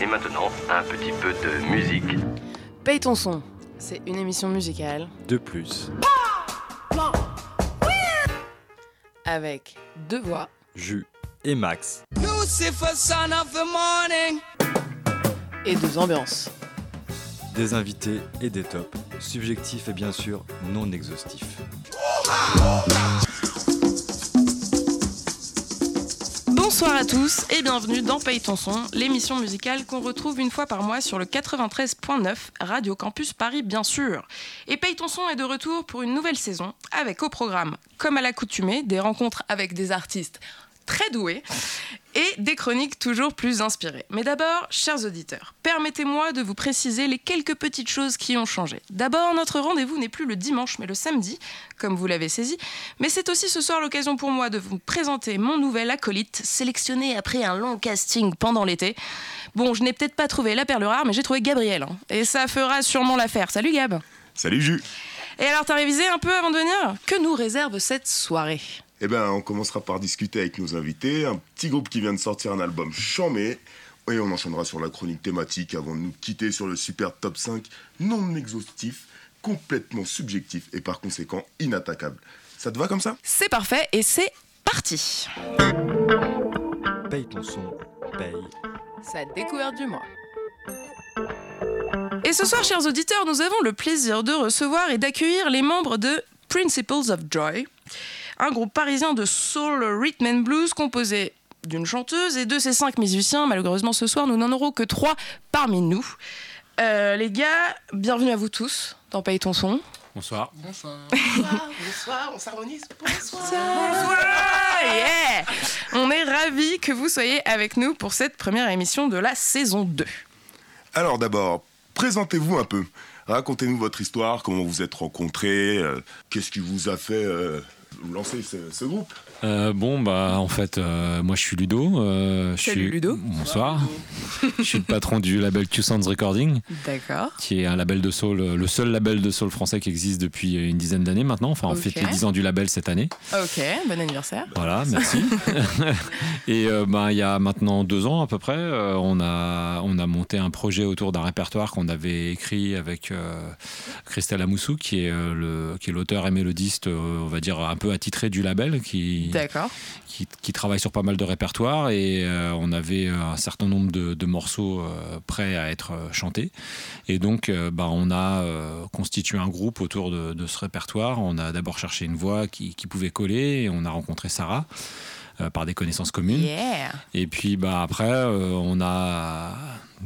Et maintenant, un petit peu de musique. Paye ton son, c'est une émission musicale De plus, avec deux voix. Jus et Max. Lucifer, son of the morning. et deux ambiances. Des invités et des tops. Subjectifs et bien sûr non exhaustifs. Bonsoir à tous et bienvenue dans Paye ton son, l'émission musicale qu'on retrouve une fois par mois sur le 93.9 Radio Campus Paris bien sûr. Et Paye ton son est de retour pour une nouvelle saison avec au programme, comme à l'accoutumée, des rencontres avec des artistes très doués et des chroniques toujours plus inspirées. Mais d'abord, chers auditeurs, permettez-moi de vous préciser les quelques petites choses qui ont changé. D'abord, notre rendez-vous n'est plus le dimanche mais le samedi, comme vous l'avez saisi, mais c'est aussi ce soir l'occasion pour moi de vous présenter mon nouvel acolyte, sélectionné après un long casting pendant l'été. Bon, je n'ai peut-être pas trouvé la perle rare, mais j'ai trouvé Gabriel, hein, et ça fera sûrement l'affaire. Salut Gab Salut Jus Et alors, t'as révisé un peu avant de venir? Que nous réserve cette soirée? Eh ben, on commencera par discuter avec nos invités, un petit groupe qui vient de sortir un album chamé, et on enchaînera sur la chronique thématique avant de nous quitter sur le super top 5 non exhaustif, complètement subjectif et par conséquent inattaquable. Ça te va comme ça? C'est parfait, et c'est parti Paye ton son, paye. Sa découverte du mois. Et ce soir, chers auditeurs, nous avons le plaisir de recevoir et d'accueillir les membres de Principles of Joy, un groupe parisien de soul, rhythm and blues composé d'une chanteuse et de ses cinq musiciens. Malheureusement, ce soir, nous n'en aurons que trois parmi nous. Euh, les gars, bienvenue à vous tous dans Paye ton son. Bonsoir. Bonsoir. Bonsoir, on s'harmonise. Bonsoir. Ouais, yeah On est ravis que vous soyez avec nous pour cette première émission de la saison 2. Alors d'abord, présentez-vous un peu. Racontez-nous votre histoire, comment vous êtes rencontrés, euh, qu'est-ce qui vous a fait euh, lancer ce, ce groupe Euh, bon, bah, en fait, euh, moi, je suis Ludo. euh, je Salut, suis... Ludo. Bonsoir. je suis le patron du label Q-Sounds Recording, D'accord. qui est un label de soul, euh, le seul label de soul français qui existe depuis une dizaine d'années maintenant. Enfin, on Ok. fête les 10 ans du label cette année. Ok, bon anniversaire. Voilà, merci. Et euh, ben, il y a maintenant deux ans à peu près, euh, on, a, on a monté un projet autour d'un répertoire qu'on avait écrit avec euh, Christelle Amoussou, qui est euh, le- qui est l'auteur et mélodiste, euh, on va dire, un peu attitré du label, qui, Qui, qui travaille sur pas mal de répertoires et euh, on avait un certain nombre de, de morceaux euh, prêts à être euh, chantés. Et donc, bah, on a constitué un groupe autour de, de ce répertoire. On a d'abord cherché une voix qui, qui pouvait coller et on a rencontré Sarah. Euh, par des connaissances communes. Yeah. Et puis bah, après, euh, on a,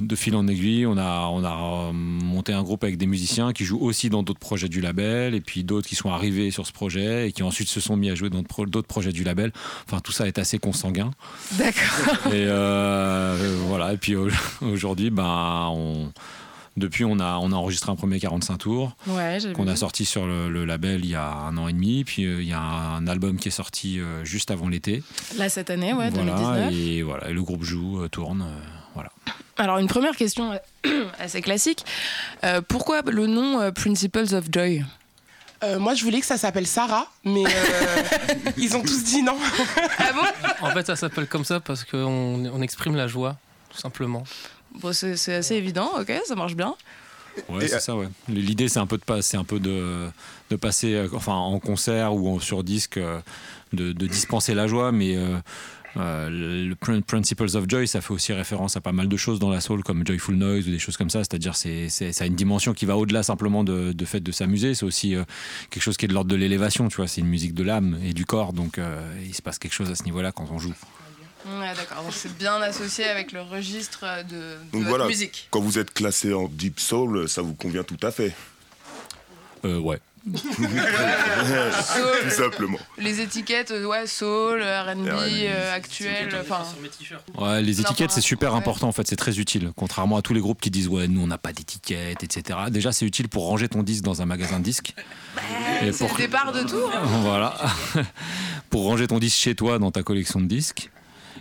de fil en aiguille, on a, on a euh, monté un groupe avec des musiciens qui jouent aussi dans d'autres projets du label, et puis d'autres qui sont arrivés sur ce projet et qui ensuite se sont mis à jouer dans d'autres projets du label. Enfin, tout ça est assez consanguin. D'accord. Et euh, voilà, et puis au- aujourd'hui, ben, on, depuis, on a, on a enregistré un premier 45 tours Ouais, j'ai qu'on a sorti sur le, le label il y a un an et demi. Puis euh, il y a un album qui est sorti euh, juste avant l'été. Là, cette année, ouais, voilà, 2019. et voilà, et le groupe joue, euh, tourne. euh, voilà. Alors, une première question assez classique. Euh, pourquoi le nom euh, Principles of Joy? Euh, moi, je voulais que ça s'appelle Sarah, mais euh, ils ont tous dit non. Ah bon? En fait, ça s'appelle comme ça parce qu'on on exprime la joie, tout simplement. Bon, c'est assez évident, ok, ça marche bien. Ouais, c'est ça, ouais. L'idée, c'est un peu de passer, un peu de, de passer, euh, enfin, en concert ou en- sur disque, euh, de, de dispenser la joie, mais euh, euh, le Prin- Principles of Joy, ça fait aussi référence à pas mal de choses dans la soul, comme Joyful Noise ou des choses comme ça. C'est-à-dire, c'est, ça a une dimension qui va au-delà simplement de, de fait de s'amuser. C'est aussi euh, quelque chose qui est de l'ordre de l'élévation, tu vois. C'est une musique de l'âme et du corps, donc euh, il se passe quelque chose à ce niveau-là quand on joue. Ouais, d'accord. Donc, c'est bien associé avec le registre de, de Donc votre voilà. musique. Quand vous êtes classé en deep soul, ça vous convient tout à fait. Euh, ouais. tout simplement. Les étiquettes, euh, ouais, soul, R&B, euh, actuel, enfin... Ouais, les étiquettes, c'est super ouais. important en fait, c'est très utile. Contrairement à tous les groupes qui disent ouais, nous on n'a pas d'étiquette, etc. Déjà, c'est utile pour ranger ton disque dans un magasin de disques. Et C'est pour- le départ de tout. hein. voilà. pour ranger ton disque chez toi dans ta collection de disques.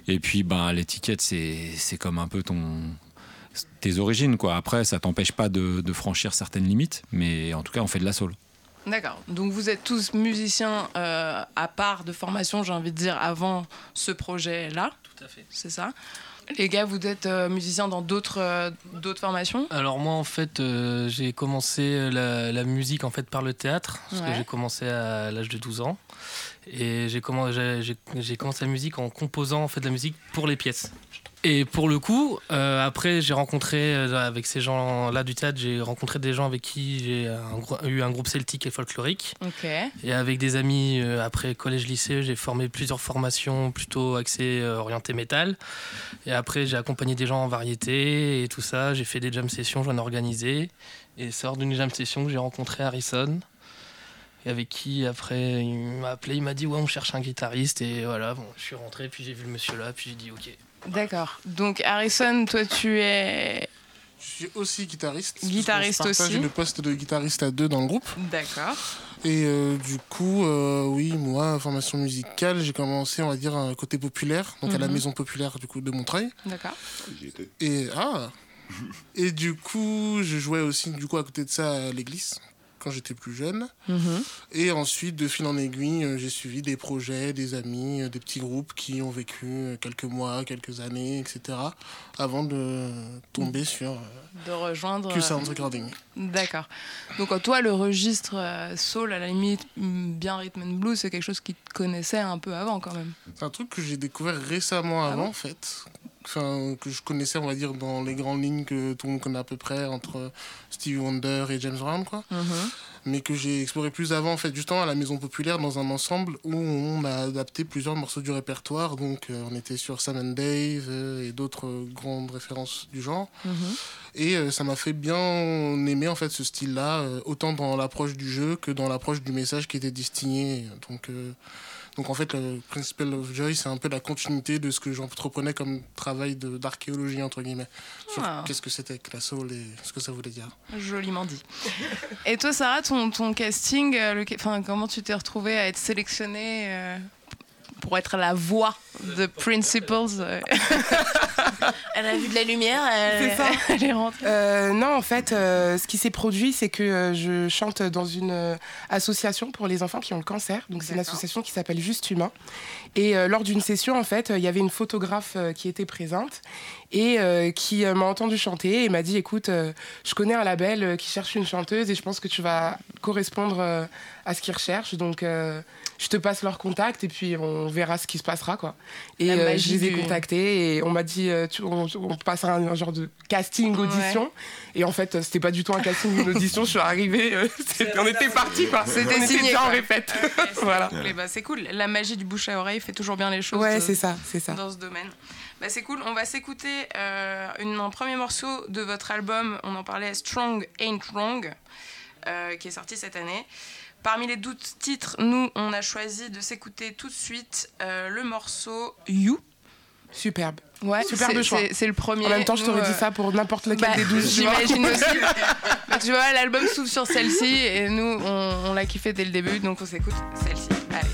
Et puis, ben, l'étiquette, c'est c'est comme un peu ton tes origines quoi. Après, ça t'empêche pas de, de franchir certaines limites, mais en tout cas, on fait de la soul. D'accord. Donc vous êtes tous musiciens euh, à part de formation, j'ai envie de dire, avant ce projet-là. Tout à fait. C'est ça. Les gars, vous êtes euh, musiciens dans d'autres euh, d'autres formations? Alors moi en fait euh, j'ai commencé la, la musique en fait par le théâtre parce Ouais. que j'ai commencé à l'âge de 12 ans et j'ai commen- j'ai- j'ai- j'ai commencé la musique en composant en fait de la musique pour les pièces. Et pour le coup, euh, après j'ai rencontré euh, avec ces gens-là du théâtre, j'ai rencontré des gens avec qui j'ai gro- eu un groupe celtique et folklorique. Et avec des amis, euh, après collège-lycée, j'ai formé plusieurs formations plutôt axées euh, orientées métal. Et après, j'ai accompagné des gens en variété et tout ça. J'ai fait des jam sessions, j'en ai organisé. Et c'est lors d'une jam session que j'ai rencontré Harrison. Et avec qui, après, il m'a appelé, il m'a dit Ouais, on cherche un guitariste. Et voilà, bon, je suis rentré, puis j'ai vu le monsieur là, puis j'ai dit Ok. D'accord. Donc Harrison, toi tu es Je suis aussi guitariste. Guitariste se partage aussi. le poste de guitariste à deux dans le groupe. d'accord. Et euh, du coup, euh, oui, moi, formation musicale, j'ai commencé, on va dire, un côté populaire, donc à la Mhm. maison populaire du coup de Montreuil. D'accord. J'y étais. Et ah Et du coup, je jouais aussi du coup à côté de ça à l'église quand j'étais plus jeune. Mhm. Et ensuite, de fil en aiguille, euh, j'ai suivi des projets, des amis, euh, des petits groupes qui ont vécu euh, quelques mois, quelques années, etc. Avant de tomber sur De rejoindre. Q-Sound Recording. D'accord. Donc toi, le registre soul, à la limite, bien rhythm and blues, c'est quelque chose qui te connaissait un peu avant quand même. C'est un truc que j'ai découvert récemment Ah avant, bon? en fait. Enfin, que je connaissais, on va dire, dans les grandes lignes que tout le monde connaît à peu près, entre Stevie Wonder et James Brown, quoi. Mais que j'ai exploré plus avant, en fait, justement à la Maison Populaire, dans un ensemble où on a adapté plusieurs morceaux du répertoire. Donc, euh, on était sur Sam and Dave euh, et d'autres euh, grandes références du genre. Mhm. Et ça m'a fait bien aimer, en fait, ce style-là, autant dans l'approche du jeu que dans l'approche du message qui était destiné. Donc... donc en fait, le Principle of Joy, c'est un peu la continuité de ce que j'entreprenais comme travail d'archéologie, entre guillemets, sur Ah. qu'est-ce que c'était que la soul et ce que ça voulait dire. Joliment dit. Et toi, Sarah, ton, ton casting, euh, le ca- enfin, comment tu t'es retrouvée à être sélectionnée euh, pour être la voix de Principles Elle a vu de la lumière, elle, C'est ça. elle est rentrée. Euh, non, en fait, euh, ce qui s'est produit, c'est que euh, je chante dans une euh, association pour les enfants qui ont le cancer. Donc, c'est une association qui s'appelle Juste Humain. Et euh, lors d'une session, en fait, euh, il y avait une photographe euh, qui était présente et euh, qui euh, m'a entendu chanter et m'a dit Écoute, euh, je connais un label euh, qui cherche une chanteuse et je pense que tu vas correspondre euh, à ce qu'ils recherchent. Donc, euh, je te passe leur contact et puis on verra ce qui se passera. Quoi. Et euh, je les ai contactés et on m'a dit euh, tu- on, on passe à un, un genre de casting audition. Et en fait, c'était pas du tout un casting, une audition. Je suis arrivée, euh, on était partis quoi. C'était on signé, était déjà en répète. Voilà. cool. Ben, c'est cool. La magie du bouche à oreille fait toujours bien les choses. Ouais, c'est ça, c'est ça. dans ce domaine. Bah, c'est cool. On va s'écouter euh, une- un premier morceau de votre album. On en parlait, Strong Ain't Wrong, euh, qui est sorti cette année. Parmi les 12 titres, nous, on a choisi de s'écouter tout de suite euh, le morceau You. Superbe. Ouais, Superbe choix. c'est- le premier. En même temps, je t'aurais dit ça pour n'importe lequel bah, des douze. tu vois. J'imagine aussi. Mais tu vois, l'album s'ouvre sur celle-ci et nous, on, on l'a kiffé dès le début, donc on s'écoute celle-ci. Allez.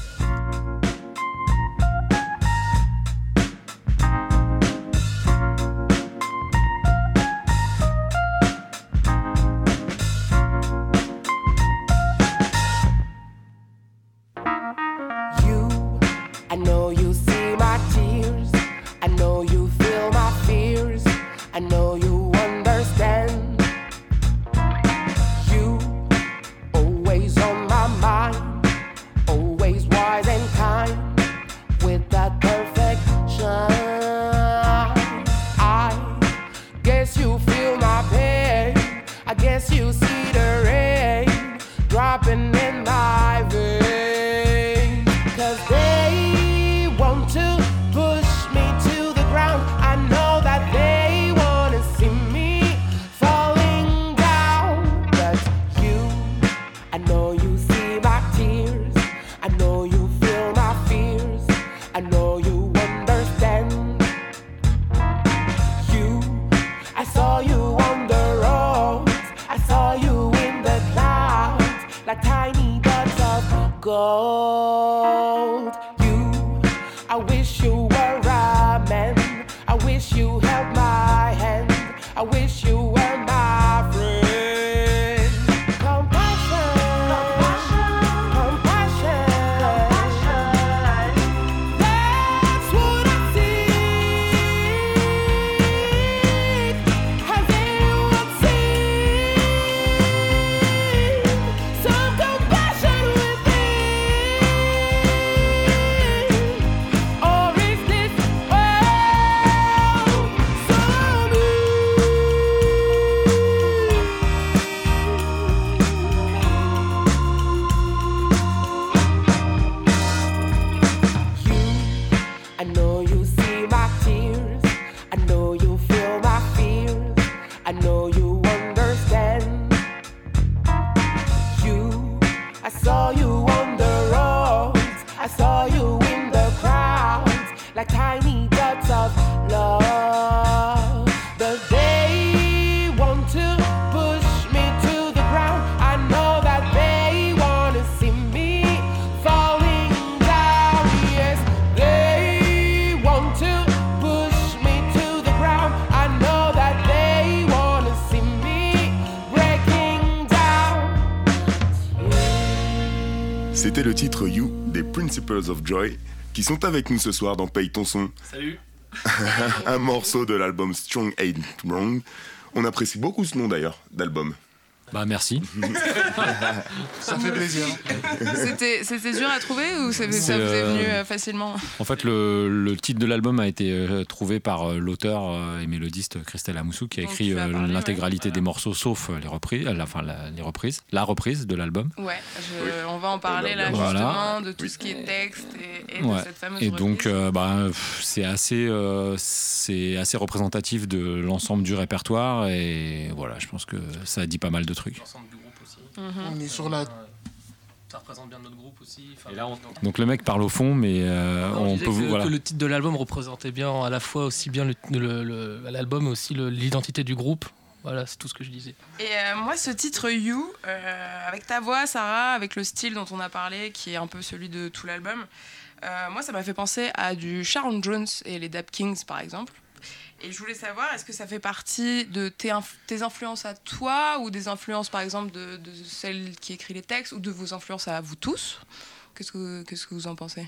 C'était le titre You des Principles of Joy qui sont avec nous ce soir dans Paye ton son. Salut. Un morceau de l'album Strong Ain't Wrong. On apprécie beaucoup ce nom d'ailleurs d'album. Bah merci. Ça fait plaisir. C'était c'était dur à trouver ou ça, ça C'est, vous est euh, venu euh, facilement En fait, le, le titre de l'album a été euh, trouvé par euh, l'auteur euh, et mélodiste Christelle Amoussou qui a Donc, écrit euh, parler, l'intégralité des morceaux sauf euh, les reprises, euh, la, enfin la, les reprises, la reprise de l'album. Ouais, je- on va en parler là Voilà. justement de tout ce qui est texte et, et de cette fameuse Et donc, euh, bah, pff, c'est assez, euh, c'est assez représentatif de l'ensemble du répertoire et voilà, je pense que ça dit pas mal de L'ensemble du groupe aussi. Mhm. On est sur la. Ça représente bien notre groupe aussi. Enfin, Et là, Donc le mec parle au fond, mais euh, Non, on peut disais vous que, voilà. que le titre de l'album représentait bien à la fois aussi bien le- le- le- l'album mais aussi le- l'identité du groupe. Voilà, c'est tout ce que je disais. Et euh, moi, ce titre You, euh, avec ta voix, Sarah, avec le style dont on a parlé, qui est un peu celui de tout l'album, euh, moi, ça m'a fait penser à du Sharon Jones et les Dap Kings, par exemple. Et je voulais savoir, est-ce que ça fait partie de tes, inf- tes influences à toi ou des influences, par exemple, de, de celle qui écrit les textes ou de vos influences à vous tous? Qu'est-ce que, vous en pensez?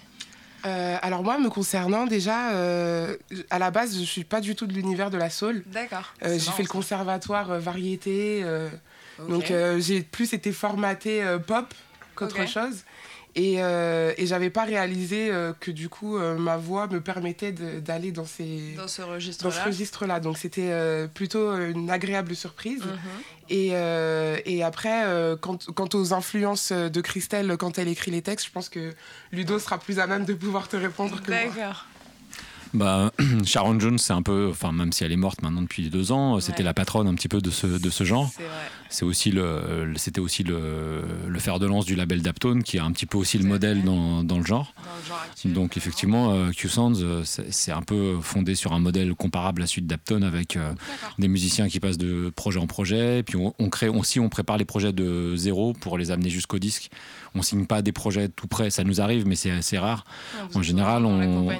Euh, alors moi, me concernant, déjà, euh, à la base, je suis pas du tout de l'univers de la soul. D'accord. Euh, j'ai fait le conservatoire variété, donc j'ai plus été formatée pop qu'autre chose. Et, euh, et j'avais pas réalisé euh, que du coup euh, ma voix me permettait d'aller dans ces Dans ce dans ce registre-là. Donc c'était euh, plutôt une agréable surprise. Mhm. Et, et après, quant, quant aux influences de Christelle quand elle écrit les textes, je pense que Ludo sera plus à même de pouvoir te répondre que moi. D'accord. Bah, Sharon Jones, c'est un peu, enfin même si elle est morte maintenant depuis deux ans, c'était Ouais. la patronne un petit peu de ce, de ce genre. C'est aussi le, c'était aussi le, le fer de lance du label Daptone, qui est un petit peu aussi le modèle dans, dans le genre. Dans le genre actuel. Donc effectivement, euh, Q-Sounds, euh, c'est un peu fondé sur un modèle comparable à celui de Daptone, avec euh, des musiciens qui passent de projet en projet. Et puis on, on crée aussi, on prépare les projets de zéro pour les amener jusqu'au disque. On signe pas des projets tout près, ça nous arrive, mais c'est assez rare. Ouais, En général, on- euh,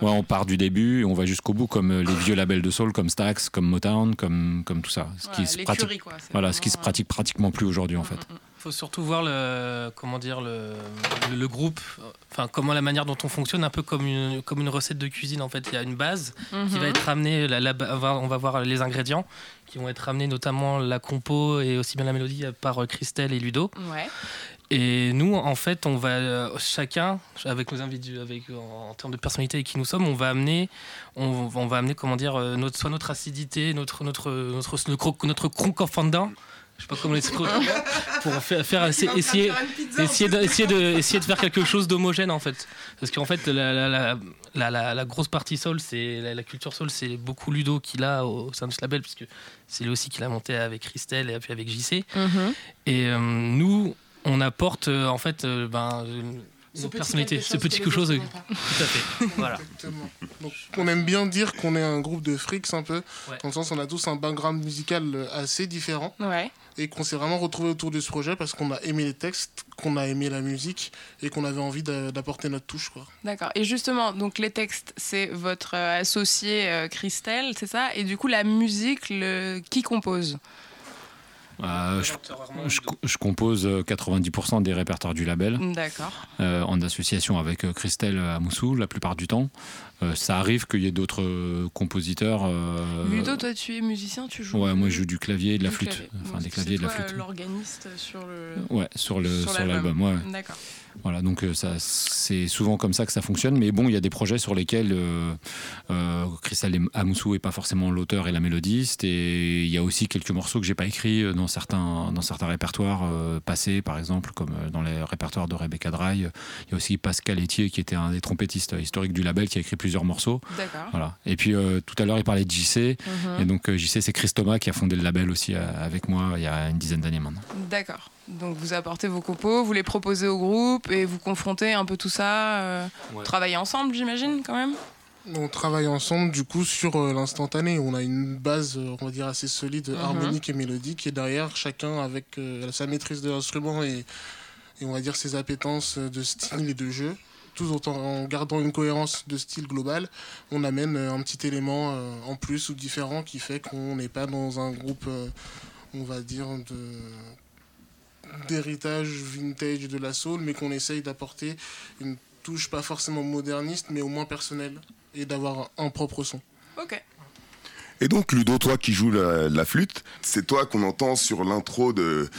Ouais, on part du début et on va jusqu'au bout, comme euh, les vieux labels de soul, comme Stax, comme Motown, comme, comme tout ça. Ce voilà, qui se pratique, quoi. Voilà, ce qui se pratique pratiquement plus aujourd'hui en fait. euh, mm, mm. faut surtout voir le comment dire le, le, le groupe enfin comment la manière dont on fonctionne un peu comme une comme une recette de cuisine en fait il y a une base qui Mhm. va être ramenée la, la- on va- voir les ingrédients qui vont être ramenés notamment la compo et aussi bien la mélodie par euh, Christelle et Ludo Ouais. Et nous en fait on va euh, chacun avec nos invités avec en, en termes de personnalité et qui nous sommes on va amener on, on va amener comment dire euh, notre soit notre acidité notre notre notre notre, notre je sais pas comment l'exprimer pour faire, faire essayer, essayer essayer de, essayer, de, essayer de faire quelque chose d'homogène en fait. Parce qu'en fait, la, la, la, la, la- la grosse partie soul, c'est la, la culture soul, c'est beaucoup Ludo qu'il a au, au sein de ce label, puisque c'est lui aussi qui l'a monté avec Christelle et puis avec JC. Mhm. Et euh, nous, on apporte euh, en fait euh, ben, notre personnalité, ce chose petit que quelque chose. Tout à fait. voilà. Exactement. Donc, on aime bien dire qu'on est un groupe de freaks un peu, Ouais. dans le sens où on a tous un background musical euh, assez différent Ouais. et qu'on s'est vraiment retrouvé autour de ce projet parce qu'on a aimé les textes, qu'on a aimé la musique et qu'on avait envie d'a- d'apporter notre touche. Quoi. D'accord. Et justement, donc les textes, c'est votre associé Christelle, c'est ça? Et du coup, la musique, le... qui compose? Euh, je, je- je compose euh, 90% des répertoires du label D'accord. euh, en association avec euh, Christelle Amoussou la plupart du temps. Euh, ça arrive qu'il y ait d'autres euh, compositeurs. euh, Ludo, toi, tu es musicien, tu joues Ouais, moi je joue du clavier et de la flûte. clavier. Enfin, des claviers et de la flûte. euh, l'organiste sur le. Ouais, sur le sur sur l'album. Ouais. D'accord. Voilà, donc euh, ça, c'est souvent comme ça que ça fonctionne. Mais bon, il y a des projets sur lesquels euh, euh, Christelle Amoussou est pas forcément l'auteur et la mélodiste. Et il y a aussi quelques morceaux que j'ai pas écrits euh, dans certains, dans certains répertoires euh, passés, par exemple, comme euh, dans les répertoires de Rebecca Dry. Il y a aussi Pascal Etier, qui était un des trompettistes historiques du label, qui a écrit plusieurs morceaux. D'accord. Voilà. Et puis euh, tout à l'heure, il parlait de JC. Mhm. Et donc euh, JC, c'est Chris Thomas qui a fondé le label aussi euh, avec moi il y a une dizaine d'années maintenant. D'accord. Donc vous apportez vos compos, vous les proposez au groupe et vous confrontez un peu tout ça. euh, Ouais. Travaillez ensemble, j'imagine, quand même? On travaille ensemble du coup sur euh, l'instantané. On a une base, euh, on va dire, assez solide, Mhm. harmonique et mélodique. Et derrière, chacun avec euh, sa maîtrise de l'instrument et, et on va dire ses appétences de style et de jeu, tout en, en gardant une cohérence de style global, on amène un petit élément en plus ou différent qui fait qu'on n'est pas dans un groupe, on va dire, de d'héritage vintage de la soul, mais qu'on essaye d'apporter une touche pas forcément moderniste, mais au moins personnelle, et d'avoir un, propre son. Ok. Et donc, Ludo, toi qui joues la, la flûte, c'est toi qu'on entend sur l'intro de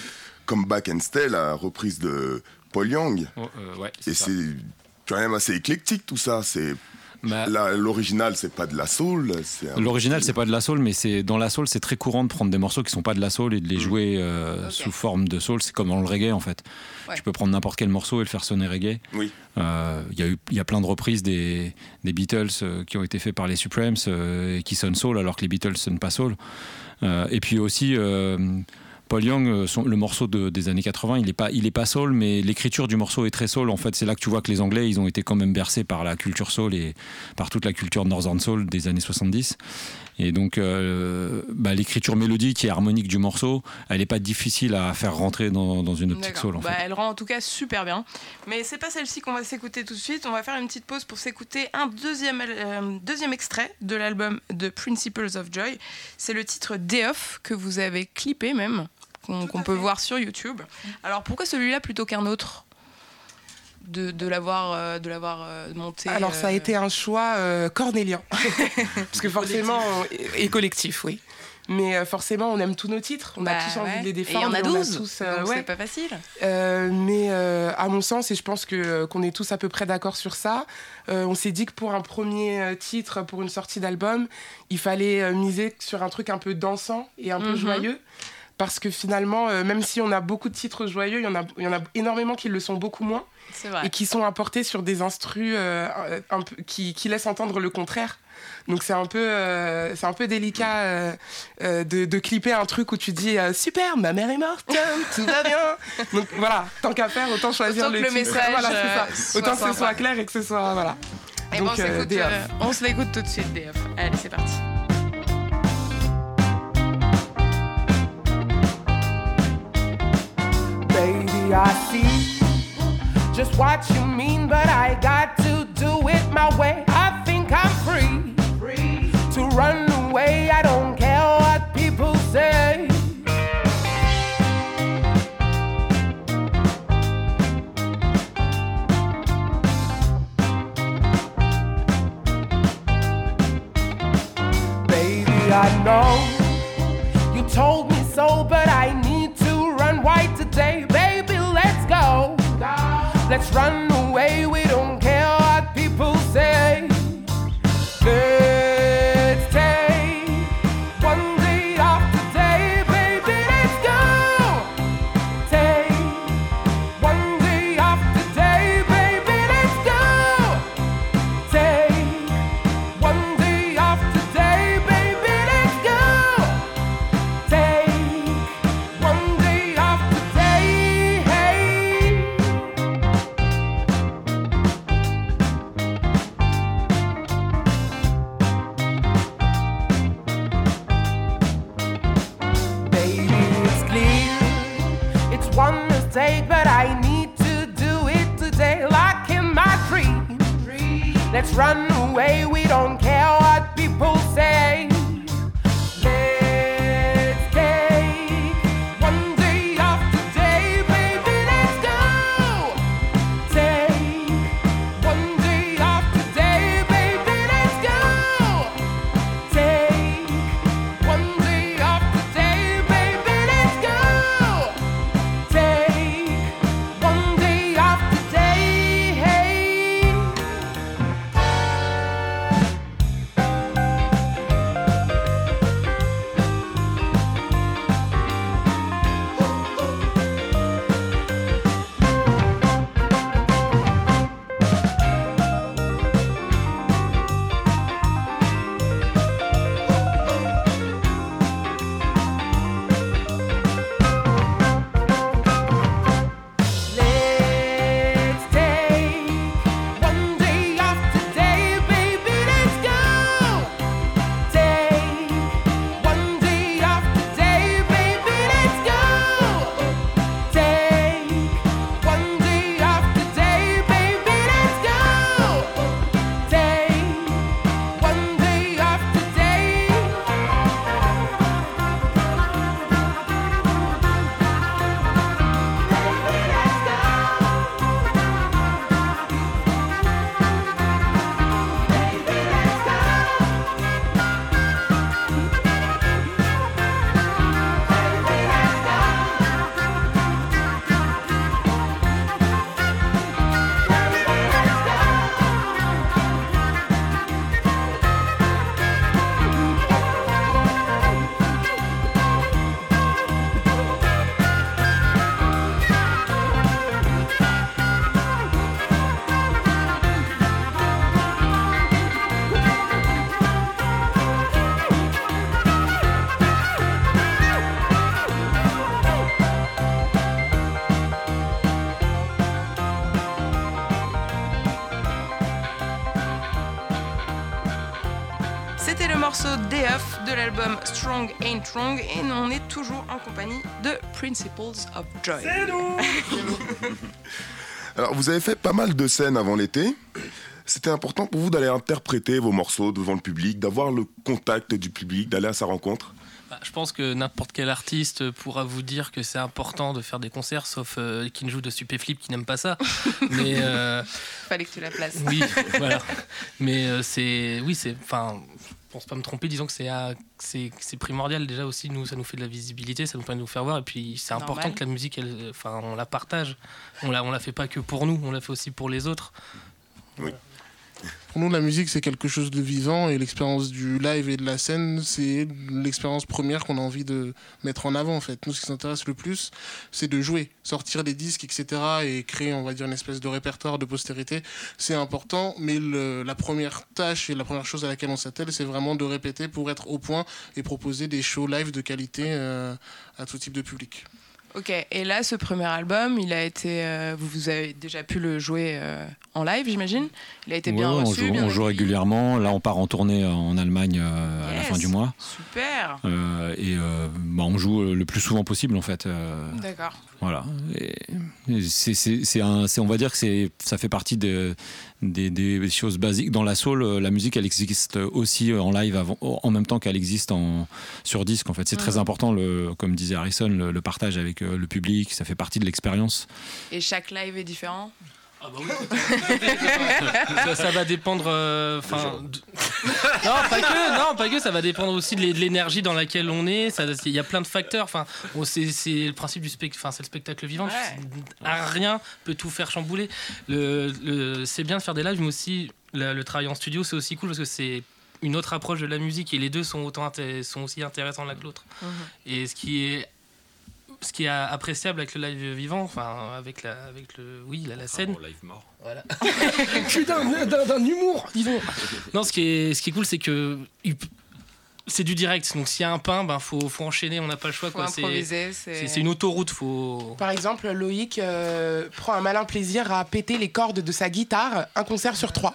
Come Back and Stay, la reprise de Paul Young. Oh, euh, ouais, Et c'est quand même assez éclectique tout ça. C'est Bah, l'original, c'est pas de la soul. L'original, c'est pas de la soul, mais c'est dans la soul, c'est très courant de prendre des morceaux qui sont pas de la soul et de les jouer euh, sous forme de soul. C'est comme dans le reggae en fait. Ouais. Tu peux prendre n'importe quel morceau et le faire sonner reggae. Oui. Euh, Il y a eu, il y a plein de reprises des, des Beatles euh, qui ont été faits par les Supremes euh, et qui sonnent soul alors que les Beatles sonnent pas soul. Euh, et puis aussi. Paul Young, euh, son- le morceau de- des années 80, il est pas, il est pas soul, mais l'écriture du morceau est très soul. En fait, c'est là que tu vois que les Anglais, ils ont été quand même bercés par la culture soul et par toute la culture northern soul des années 70. Et donc, euh, bah, l'écriture mélodique et harmonique du morceau, elle n'est pas difficile à faire rentrer dans, dans une optique soul. En Bah, fait. Elle rend en tout cas super bien. Mais c'est pas celle-ci qu'on va s'écouter tout de suite. On va faire une petite pause pour s'écouter un deuxième, euh, deuxième extrait de l'album The Principles of Joy. C'est le titre Day Off que vous avez clippé même, qu'on peut voir sur YouTube. Alors pourquoi celui-là plutôt qu'un autre? De, de l'avoir euh, de l'avoir euh, monté Alors ça a euh, été un choix euh, cornélien. Parce que forcément, on- et collectif, oui. Mais euh, forcément, on aime tous nos titres. On a bah, tous envie ouais. de les Et défendre. y en a et 12, on tous, euh, donc ouais. c'est pas facile. Euh, mais euh, à mon sens, et je pense que qu'on est tous à peu près d'accord sur ça, euh, on s'est dit que pour un premier titre, pour une sortie d'album, il fallait miser sur un truc un peu dansant et un peu Mhm. joyeux. Parce que finalement, euh, même si on a beaucoup de titres joyeux, il y en a, il y en a énormément qui le sont beaucoup moins vrai. et qui sont apportés sur des instrus euh, un peu, qui, qui laissent entendre le contraire. Donc c'est un peu, euh, c'est un peu délicat de, de clipper un truc où tu dis super, ma mère est morte, tout va bien. Donc voilà, tant qu'à faire, autant choisir Autant que le, message, Voilà, ça. Autant que ce soit clair et que ce soit voilà. Et bon, Donc, on s'écoute, Day Off. euh, on se l'écoute tout de suite, Off. Allez, c'est parti. I see. Just what you mean, but I got Ain't Wrong et on est toujours en compagnie de Principles of Joy. C'est nous Alors vous avez fait pas mal de scènes avant l'été. C'était important pour vous d'aller interpréter vos morceaux devant le public, d'avoir le contact du public, d'aller à sa rencontre bah, je pense que n'importe quel artiste pourra vous dire que c'est important de faire des concerts, sauf euh, qui ne joue de Stupéflip qui n'aime pas ça. Mais euh, fallait que tu la places. Oui, voilà. Mais euh, c'est, oui, c'est, enfin, pense pas me tromper, disons que c'est, c'est, primordial déjà aussi. Nous, ça nous fait de la visibilité, ça nous permet de nous faire voir. Et puis c'est important que la musique, elle, enfin, on la partage. On la, on la fait pas que pour nous, on la fait aussi pour les autres. Oui. Pour nous, la musique, c'est quelque chose de vivant et l'expérience du live et de la scène, c'est l'expérience première qu'on a envie de mettre en avant, en fait. Nous, ce qui nous intéresse le plus, c'est de jouer, sortir des disques, etc. et créer, on va dire, une espèce de répertoire de postérité. C'est important, mais la première tâche et la première chose à laquelle on s'attelle, c'est vraiment de répéter pour être au point et proposer des shows live de qualité euh, à tout type de public. Ok, et là, ce premier album, il a été, euh, vous, avez déjà pu le jouer euh, en live, j'imagine. Il a été bien reçu. On joue, on joue régulièrement. Là, on part en tournée en Allemagne euh, à la fin du mois. Super. et bah, on joue le plus souvent possible, en fait. D'accord. Voilà. C'est, on va dire que ça fait partie de, des, choses basiques. Dans la soul, la musique, elle existe aussi en live avant, en même temps qu'elle existe en, sur disque. En fait, c'est très important, le, comme disait Harrison, le partage avec le public, ça fait partie de l'expérience. Et chaque live est différent? Ah bah oui. ça, va dépendre. Euh, non, pas que. Non, pas que. Ça va dépendre aussi de l'énergie dans laquelle on est. Il y a plein de facteurs. Enfin, c'est le principe du spectacle. Enfin, c'est le spectacle vivant. rien peut tout faire chambouler. Le, c'est bien de faire des lives, mais aussi le, travail en studio, c'est aussi cool parce que c'est une autre approche de la musique et les deux sont autant sont aussi intéressants l'un que l'autre. Mhm. Et ce qui est ce qui est appréciable avec le live vivant, enfin avec la, avec le, oui, la, la scène. live mort. Voilà. D'un humour, disons. Non, ce qui est, ce qui est cool, c'est que c'est du direct. Donc s'il y a un pain, ben faut, faut enchaîner. On n'a pas le choix. C'est une autoroute. Faut. Par exemple, Loïc euh, prend un malin plaisir à péter les cordes de sa guitare un concert sur trois.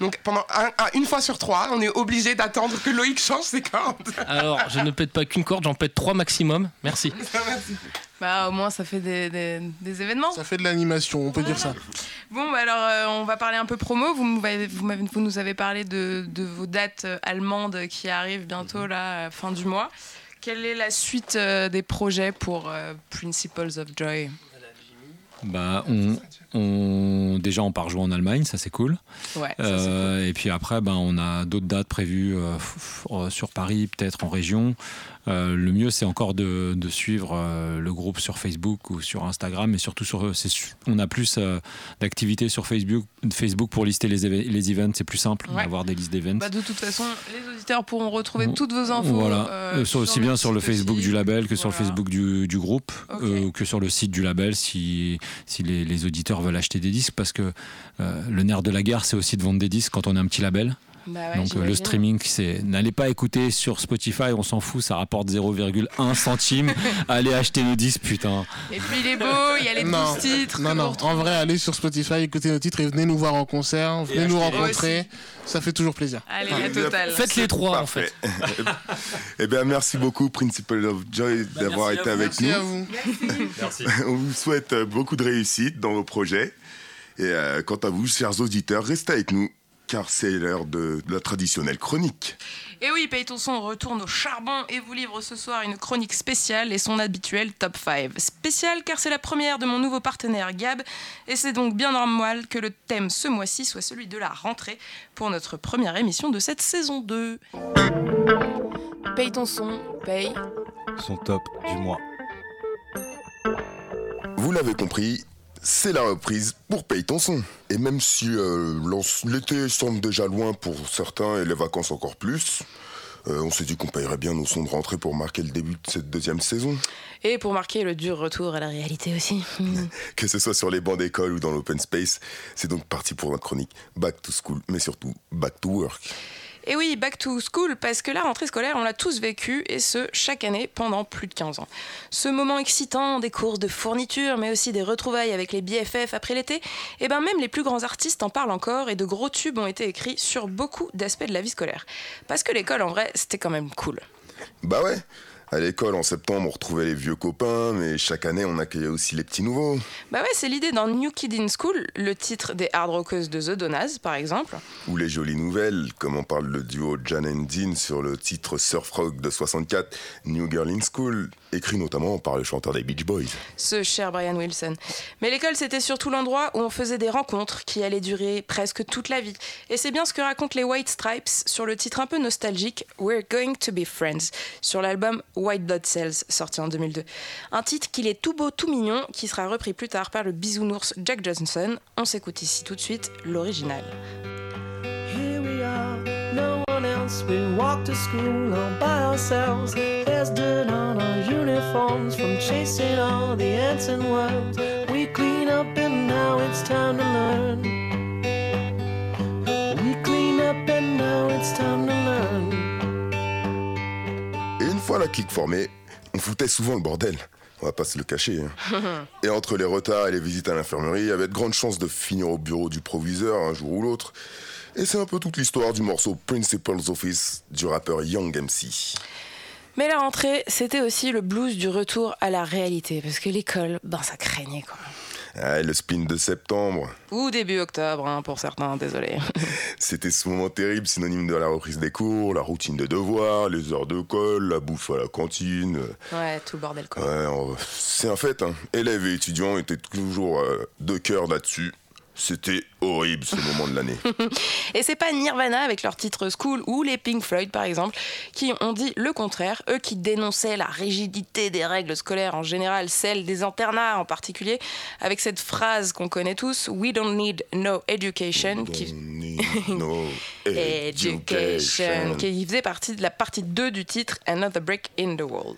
Donc pendant une fois sur trois, on est obligé d'attendre que Loïc change ses cordes. Alors je ne pète pas qu'une corde, j'en pète trois maximum. Merci. Bah, au moins, ça fait des, des, événements. Ça fait de l'animation, on peut dire ça. Bon, bah, alors, euh, on va parler un peu promo. Vous, vous, vous nous avez parlé de, de, vos dates euh, allemandes qui arrivent bientôt, là, fin du mois. Quelle est la suite euh, des projets pour Principles of Joy? Bah, on, on, déjà, on part jouer en Allemagne, ça c'est cool. Ouais, cool. Et puis après, ben, on a d'autres dates prévues sur Paris, peut-être en région. Euh, le mieux, c'est encore de, suivre euh, le groupe sur Facebook ou sur Instagram, mais surtout sur, on a plus euh, d'activités sur Facebook, Facebook pour lister les, les events, c'est plus simple d'avoir des listes d'events. Bah, de toute façon, les auditeurs pourront retrouver toutes vos infos. Voilà, aussi bien sur le Facebook du label que sur le Facebook du, groupe, ou que sur le site du label si, si les, les, auditeurs veulent acheter des disques, parce que le nerf de la guerre, c'est aussi de vendre des disques quand on est un petit label. Bah Donc le streaming, c'est n'allez pas écouter sur Spotify, on s'en fout, ça rapporte 0,1 centime. allez acheter nos disques, putain. Et puis il est beau, il y a les 12 titres. Non, non, en vrai, allez sur Spotify, écoutez nos titres et venez nous voir en concert, venez nous rencontrer. Ça fait toujours plaisir. Allez, la totale. Faites les trois en fait. eh bien, merci beaucoup, Principal of Joy, bah, d'avoir été avec nous. Merci à vous. merci. On vous souhaite euh, beaucoup de réussite dans vos projets. Et euh, quant à vous, chers auditeurs, restez avec nous car c'est l'heure de, la traditionnelle chronique. Et oui, Son retourne au charbon et vous livre ce soir une chronique spéciale et son habituel top 5. Spéciale car c'est la première de mon nouveau partenaire Gab et c'est donc bien normal que le thème ce mois-ci soit celui de la rentrée pour notre première émission de cette saison 2. Paye ton son, paye son top du mois. Vous l'avez compris, c'est la reprise pour Paye ton son. Et même si euh, l'été semble déjà loin pour certains et les vacances encore plus, euh, on s'est dit qu'on payerait bien nos sons de rentrée pour marquer le début de cette deuxième saison. Et pour marquer le dur retour à la réalité aussi. que ce soit sur les bancs d'école ou dans l'open space, c'est donc parti pour notre chronique Back to School, mais surtout Back to Work. Et oui, back to school, parce que la rentrée scolaire, on l'a tous vécu, et ce, chaque année, pendant plus de 15 ans. Ce moment excitant, des courses de fourniture, mais aussi des retrouvailles avec les BFF après l'été, et eh ben même les plus grands artistes en parlent encore, et de gros tubes ont été écrits sur beaucoup d'aspects de la vie scolaire. Parce que l'école, en vrai, c'était quand même cool. Bah ouais, à l'école, en septembre, on retrouvait les vieux copains, mais chaque année, on accueillait aussi les petits nouveaux. Bah ouais, c'est l'idée dans New Kid in School, le titre des hard rockers de The Donas, par exemple. Ou les jolies nouvelles, comme on parle le duo Jan and Dean sur le titre Surf Rock de 64, New Girl in School, écrit notamment par le chanteur des Beach Boys. Ce cher Brian Wilson. Mais l'école, c'était surtout l'endroit où on faisait des rencontres qui allaient durer presque toute la vie. Et c'est bien ce que racontent les White Stripes sur le titre un peu nostalgique We're Going to Be Friends, sur l'album White Blood Cells, sorti en 2002. Un titre qu'il est tout beau, tout mignon, qui sera repris plus tard par le bisounours Jack Johnson. On s'écoute ici tout de suite l'original. We to school all by ourselves. There's dirt on our uniforms from chasing all the ants and worms. We clean up and now it's time to learn. We clean up and now it's time to learn. Et une fois la clique formée, on foutait souvent le bordel. On va pas se le cacher. hein. Et entre les retards et les visites à l'infirmerie, il y avait de grandes chances de finir au bureau du proviseur un jour ou l'autre. Et c'est un peu toute l'histoire du morceau Principal's Office du rappeur Young MC. Mais la rentrée, c'était aussi le blues du retour à la réalité, parce que l'école, ben ça craignait quoi. Ah, le spin de septembre, Ou début octobre, hein, pour certains, désolé. c'était ce moment terrible, synonyme de la reprise des cours, la routine des devoirs, les heures de colle, la bouffe à la cantine. Ouais, tout le bordel quoi. Ouais, on- c'est un fait. Hein. Élèves et étudiants étaient toujours euh, de cœur là-dessus. C'était horrible ce moment de l'année. Et c'est pas Nirvana avec leur titre School ou les Pink Floyd par exemple qui ont dit le contraire, eux qui dénonçaient la rigidité des règles scolaires en général, celle des internats en particulier, avec cette phrase qu'on connaît tous, We don't need no education, qui, No education, qui faisait partie de la partie 2 du titre Another Break in the Wall.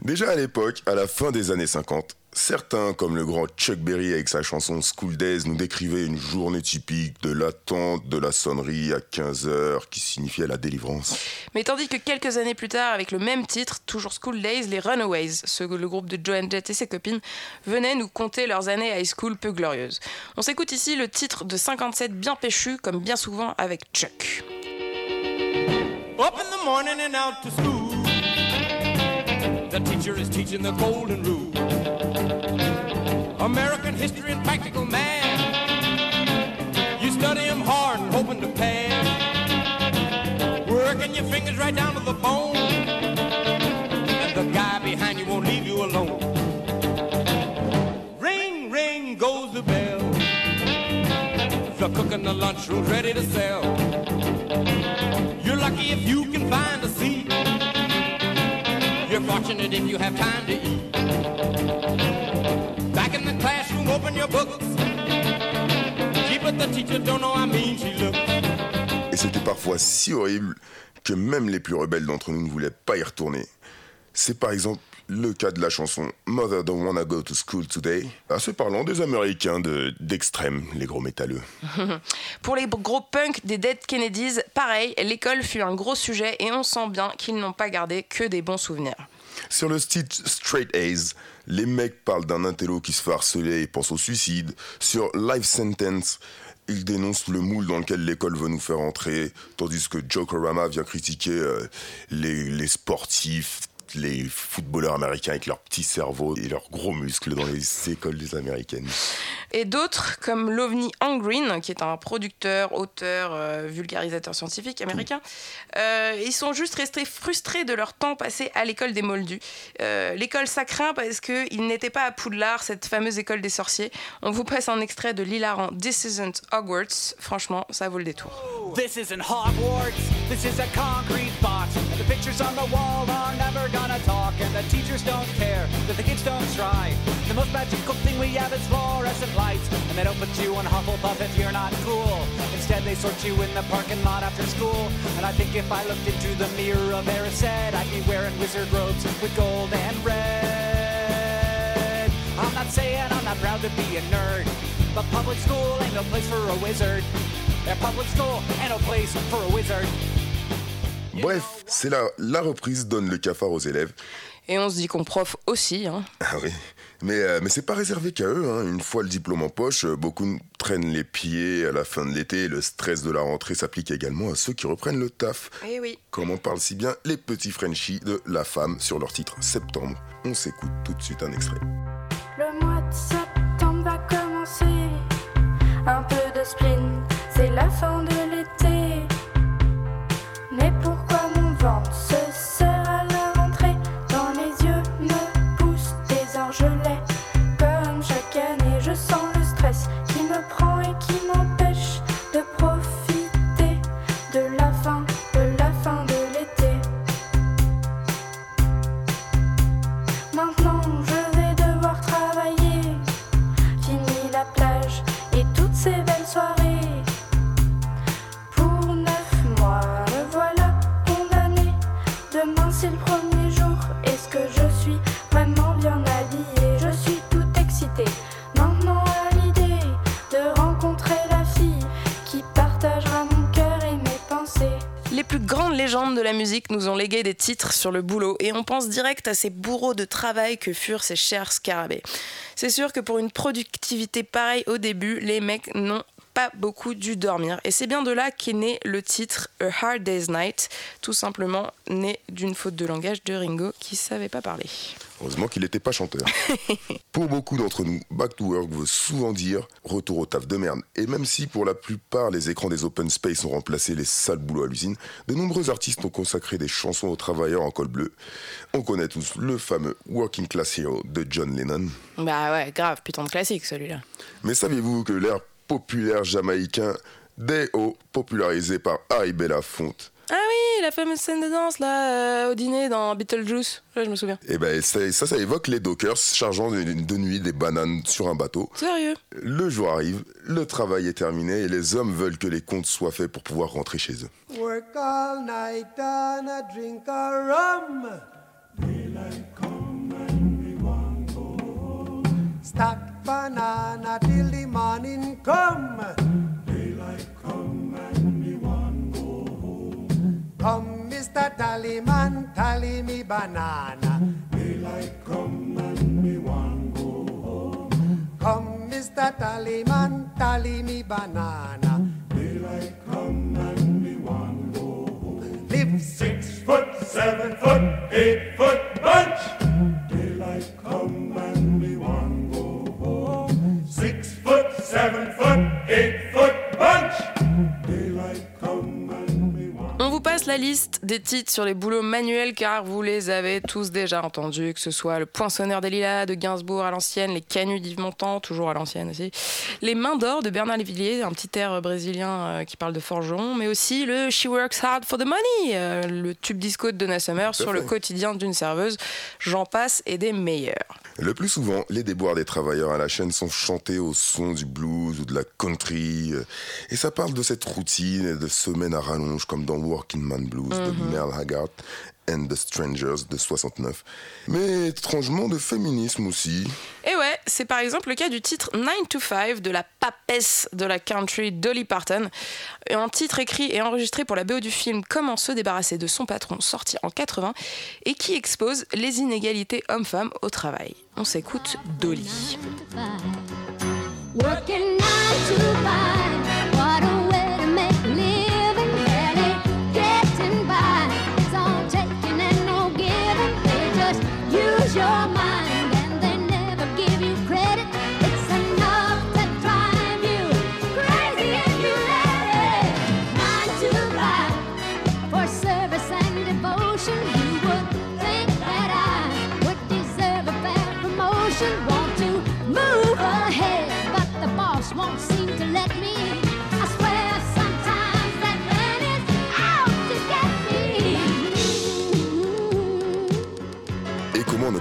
Déjà à l'époque, à la fin des années 50, certains, comme le grand Chuck Berry avec sa chanson School Days, nous décrivaient une journée typique de l'attente de la sonnerie à 15h qui signifiait la délivrance. Mais tandis que quelques années plus tard, avec le même titre, toujours School Days, les Runaways, ce, le groupe de Joan Jett et ses copines, venaient nous conter leurs années high school peu glorieuses. On s'écoute ici le titre de 57 bien péchu, comme bien souvent avec Chuck. Up in the morning and out to school. The teacher is teaching the golden rule. American history and practical math. You study 'em hard and hoping to pass. Working your fingers right down to the bone. And the guy behind you won't leave you alone. Ring, ring goes the bell. The cook in the lunchroom's ready to sell. You're lucky if you can find a seat. You're fortunate if you have time to eat. Back in the classroom, open your books. Gee, but the teacher don't know how mean she looks. Et c'était parfois si horrible que même les plus rebelles d'entre nous ne voulaient pas y retourner. C'est par exemple le cas de la chanson Mother Don't Wanna Go to School Today, assez parlant des Américains de- d'extrême, les gros métalleux. Pour les gros punks des Dead Kennedys, pareil, l'école fut un gros sujet et on sent bien qu'ils n'ont pas gardé que des bons souvenirs. Sur le site Straight A's, les mecs parlent d'un intello qui se fait harceler et pense au suicide. Sur Life Sentence, ils dénoncent le moule dans lequel l'école veut nous faire entrer, tandis que Jokerama vient critiquer euh, les, les sportifs, les footballeurs américains avec leurs petits cerveaux et leurs gros muscles dans les écoles des américaines. Et d'autres, comme l'OVNI Hank Green, qui est un producteur, auteur, euh, vulgarisateur scientifique américain, euh, ils sont juste restés frustrés de leur temps passé à l'école des Moldus. Euh, l'école, ça craint parce qu'ils n'étaient pas à Poudlard, cette fameuse école des sorciers. On vous passe un extrait de l'hilarant This Isn't Hogwarts. Franchement, ça vaut le détour. This isn't Hogwarts, this is a concrete box. The pictures on the wall are never gonna talk. And the teachers don't care, that the kids don't try. The most magical thing we have is fluorescent lights. And they don't put you in Hufflepuff if you're not cool. Instead, they sort you in the parking lot after school. And I think if I looked into the mirror of Erised, I'd be wearing wizard robes with gold and red. I'm not saying I'm not proud to be a nerd, but public school ain't no place for a wizard. At public school ain't no place for a wizard. Bref, c'est là, la reprise donne le cafard aux élèves. Et on se dit qu'on prof aussi. Hein. Ah oui. Mais, euh, mais c'est pas réservé qu'à eux. hein. Une fois le diplôme en poche, euh, beaucoup traînent les pieds à la fin de l'été. Le stress de la rentrée s'applique également à ceux qui reprennent le taf. Eh oui. Comme on parle si bien les petits Frenchies de La Femme sur leur titre Septembre. On s'écoute tout de suite un extrait. Légendes de la musique nous ont légué des titres sur le boulot et on pense direct à ces bourreaux de travail que furent ces chers scarabées. C'est sûr que pour une productivité pareille au début, les mecs n'ont pas beaucoup dû dormir. Et c'est bien de là qu'est né le titre A Hard Day's Night, tout simplement né d'une faute de langage de Ringo qui savait pas parler. Heureusement qu'il n'était pas chanteur. pour beaucoup d'entre nous, Back to Work veut souvent dire retour au taf de merde. Et même si pour la plupart les écrans des open space ont remplacé les sales boulots à l'usine, de nombreux artistes ont consacré des chansons aux travailleurs en col bleu. On connaît tous le fameux Working Class Hero de John Lennon. Bah ouais, grave, putain de classique celui-là. Mais saviez-vous que l'air populaire jamaïcain Day-O, popularisé par Harry Belafonte, Ah oui, la fameuse scène de danse là, euh, au dîner dans Beetlejuice. Ouais, je me souviens. eh ben, ça, ça, ça évoque les dockers chargeant de, de nuit des bananes sur un bateau. Sérieux? Le jour arrive, le travail est terminé et les hommes veulent que les comptes soient faits pour pouvoir rentrer chez eux. Work all night and a drink a rum. Stack banana till the morning come. Daylight come and me one go home. Come, Mr. Tallyman, tally me banana. Daylight come and me one go home. Come, Mr. Tallyman, tally me banana. Daylight come and me one go home. Live six foot, seven foot, eight foot bunch. Daylight come On vous passe la liste des titres sur les boulots manuels car vous les avez tous déjà entendus, que ce soit le Poinçonneur des Lilas de Gainsbourg à l'ancienne, les Canuts d'Yves Montand, toujours à l'ancienne aussi, les Mains d'Or de Bernard Lévillier, un petit air brésilien euh, qui parle de forgeron, mais aussi le She Works Hard for the Money, euh, le tube disco de Donna Summer sur le quotidien d'une serveuse, j'en passe et des meilleurs. Le plus souvent, les déboires des travailleurs à la chaîne sont chantés au son du blues ou de la country. euh, Et ça parle de cette routine et de semaines à rallonge comme dans Working Man Blues de Mhm. Merle Haggard and the Strangers de 69. Mais étrangement de féminisme aussi. Et ouais, c'est par exemple le cas du titre 9 to 5 de la papesse de la country Dolly Parton. Un titre écrit et enregistré pour la BO du film Comment se débarrasser de son patron, sorti en 80, et qui expose les inégalités hommes-femmes au travail. On s'écoute Dolly. Working nine to five,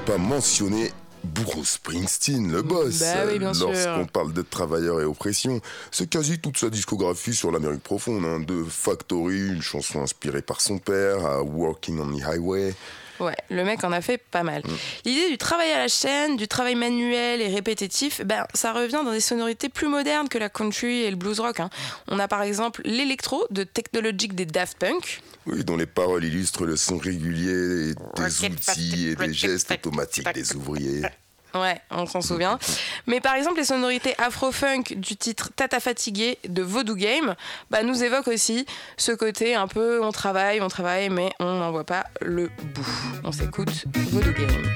pas mentionner Bruce Springsteen, le boss Bah oui. Lorsqu'on parle de travailleurs et oppression, c'est quasi toute sa discographie sur l'Amérique profonde. hein. De Factory, une chanson inspirée par son père, à Walking on the Highway. Ouais, le mec en a fait pas mal. Mm. L'idée du travail à la chaîne, du travail manuel et répétitif, ben, ça revient dans des sonorités plus modernes que la country et le blues rock. hein. On a par exemple l'électro de Technologic des Daft Punk. Oui, dont les paroles illustrent le son régulier des outils et des gestes automatiques des ouvriers. Ouais, on s'en souvient. Mais par exemple, les sonorités afro-funk du titre Tata Fatigué de Voodoo Game bah, nous évoquent aussi ce côté un peu on travaille, on travaille, mais on n'en voit pas le bout. On s'écoute Voodoo Game.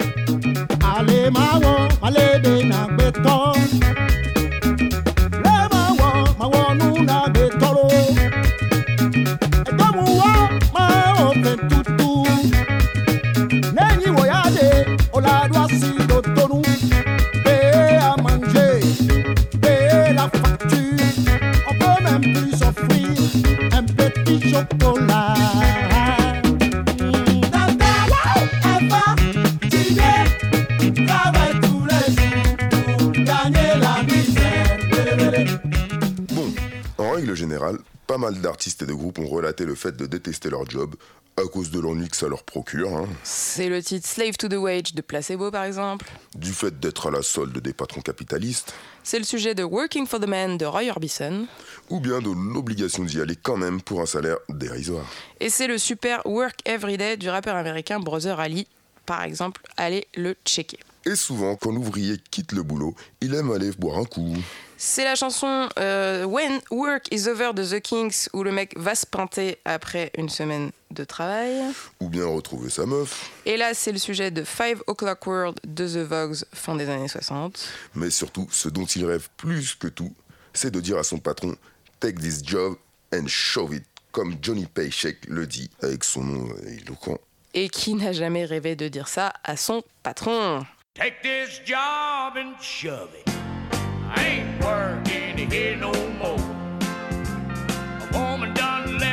Mal d'artistes et de groupes ont relaté le fait de détester leur job à cause de l'ennui que ça leur procure, hein, C'est le titre Slave to the Wage de Placebo par exemple. du fait d'être à la solde des patrons capitalistes, C'est le sujet de Working for the Man de Roy Orbison. ou bien de l'obligation d'y aller quand même pour un salaire dérisoire. Et c'est le super Work Everyday du rappeur américain Brother Ali. Par exemple, allez le checker. Et souvent, quand l'ouvrier quitte le boulot, il aime aller boire un coup. C'est la chanson euh, When Work is Over de The Kings où le mec va se pinter après une semaine de travail. Ou bien retrouver sa meuf. Et là, c'est le sujet de Five O'Clock World de The Vogues, fin des années 60. Mais surtout, ce dont il rêve plus que tout, c'est de dire à son patron Take this job and show it, comme Johnny Paycheck le dit avec son nom euh, éloquent. Et qui n'a jamais rêvé de dire ça à son patron? Take this job and shove it. I ain't working here no more. A woman done left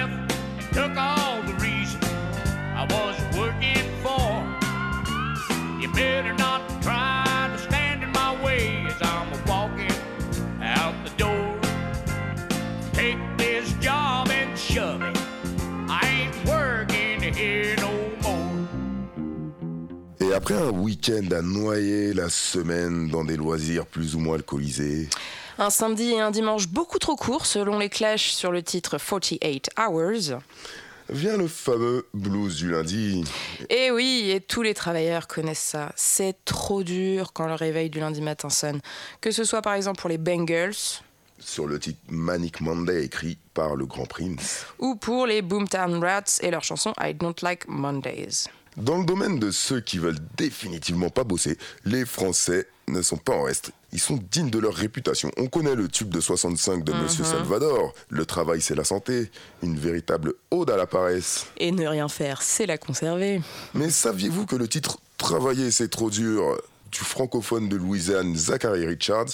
après un week-end à noyer la semaine dans des loisirs plus ou moins alcoolisés, Un samedi et un dimanche beaucoup trop courts selon les Clash sur le titre 48 Hours. vient le fameux blues du lundi. Et oui, et tous les travailleurs connaissent ça. C'est trop dur quand le réveil du lundi matin sonne. Que ce soit par exemple pour les Bengals Sur le titre Manic Monday écrit par le Grand Prince. ou pour les Boomtown Rats et leur chanson I Don't Like Mondays. Dans le domaine de ceux qui veulent définitivement pas bosser, les Français ne sont pas en reste. Ils sont dignes de leur réputation. On connaît le tube de 65 de Monsieur Mhm. Salvador. Le travail, c'est la santé. Une véritable ode à la paresse. Et ne rien faire, c'est la conserver. Mais saviez-vous que le titre Travailler, c'est trop dur du francophone de Louisiane Zachary Richards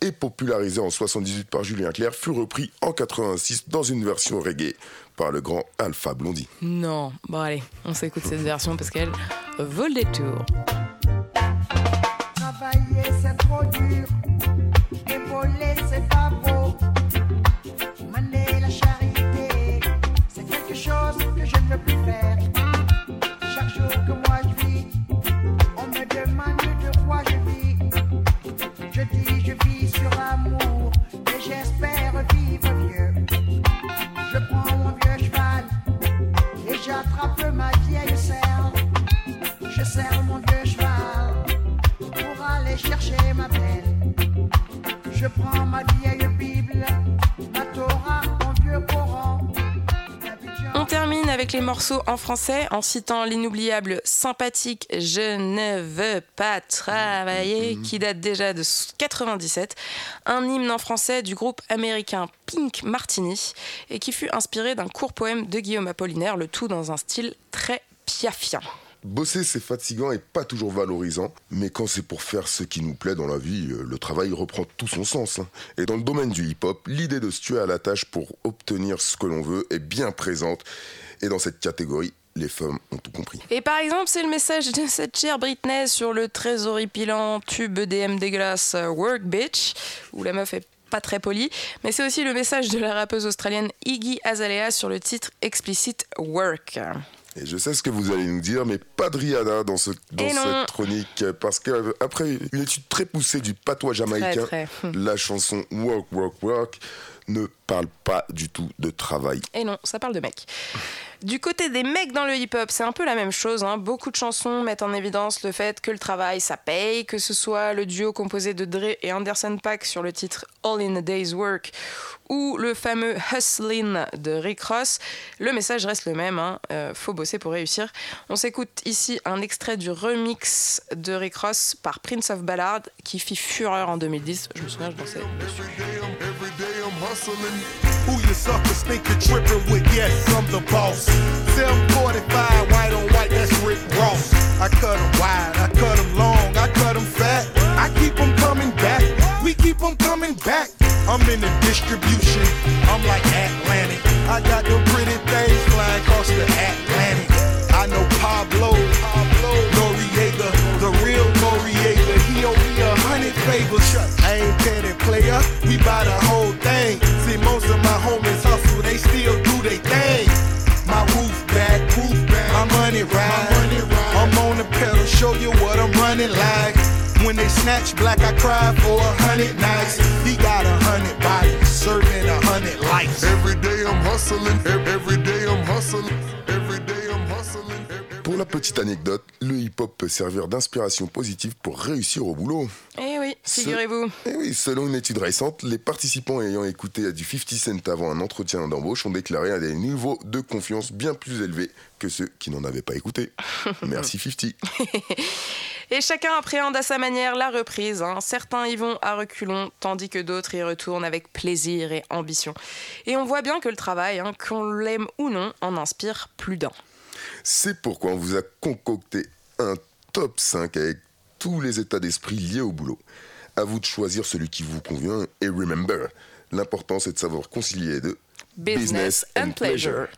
est popularisé en 78 par Julien Clerc, fut repris en 86 dans une version reggae par le grand Alpha Blondie. Non, bon allez, on s'écoute cette version parce qu'elle vaut le détour. Serre mon vieux cheval pour aller chercher ma belle. Je prends ma vieille Bible, ma Torah, mon vieux Coran. On termine avec les morceaux en français en citant l'inoubliable sympathique Je ne veux pas travailler qui date déjà de 97, un hymne en français du groupe américain Pink Martini et qui fut inspiré d'un court poème de Guillaume Apollinaire, le tout dans un style très piafien. Bosser, c'est fatigant et pas toujours valorisant, mais quand c'est pour faire ce qui nous plaît dans la vie, euh, le travail reprend tout son sens. hein. Et dans le domaine du hip-hop, l'idée de se tuer à la tâche pour obtenir ce que l'on veut est bien présente. Et dans cette catégorie, les femmes ont tout compris. Et par exemple, c'est le message de cette chère Britney sur le très horripilant tube EDM dégueulasse euh, Work Bitch, où la meuf est pas très polie, mais c'est aussi le message de la rappeuse australienne Iggy Azalea sur le titre explicite Work. Et je sais ce que vous allez nous dire, mais pas de Rihanna dans, ce, dans Et non. cette chronique, parce qu'après une étude très poussée du patois jamaïcain, très. la chanson Work, Work, Work ne parle pas du tout de travail. Et non, ça parle de mecs. Du côté des mecs dans le hip-hop, c'est un peu la même chose. hein. Beaucoup de chansons mettent en évidence le fait que le travail, ça paye, que ce soit le duo composé de Dre et Anderson Paak sur le titre All in a Day's Work ou le fameux Hustlin' de Rick Ross. Le message reste le même, hein. Euh, faut bosser pour réussir. On s'écoute ici un extrait du remix de Rick Ross par Prince of Ballard qui fit fureur en 2010. Je me souviens, je dansais dessus. Who you suckers think you're tripping with? Yes, I'm the boss. 745, white on white, that's Rick Ross. I cut 'em wide, I cut 'em long, I cut 'em fat. I keep 'em coming back, we keep keep 'em coming back. I'm in the distribution, I'm like Atlantic. I got them pretty things flying across the Atlantic. I know Pablo, Pablo Noriega, the real Noriega. He owe me a hundred favors. I ain't petty player, we buy the whole thing. See, most of my homies hustle, they still do they thing. My roof back, roof back, my money ride. I'm on the pedal, show you what I'm running like. When they snatch black, I cry for a hundred nights. He got a hundred bodies, serving a hundred lives. Every day I'm hustling, every day I'm hustling, every day I'm hustling. Pour la petite anecdote, le hip-hop peut servir d'inspiration positive pour réussir au boulot. Eh oui, figurez-vous. Eh oui, selon une étude récente, les participants ayant écouté du 50 Cent avant un entretien d'embauche ont déclaré à des niveaux de confiance bien plus élevés que ceux qui n'en avaient pas écouté. Merci 50. Et chacun appréhende à sa manière la reprise. hein. Certains y vont à reculons, tandis que d'autres y retournent avec plaisir et ambition. Et on voit bien que le travail, hein, qu'on l'aime ou non, en inspire plus d'un. C'est pourquoi on vous a concocté un top 5 avec tous les états d'esprit liés au boulot. À vous de choisir celui qui vous convient et remember, l'important c'est de savoir concilier les deux. Business and pleasure.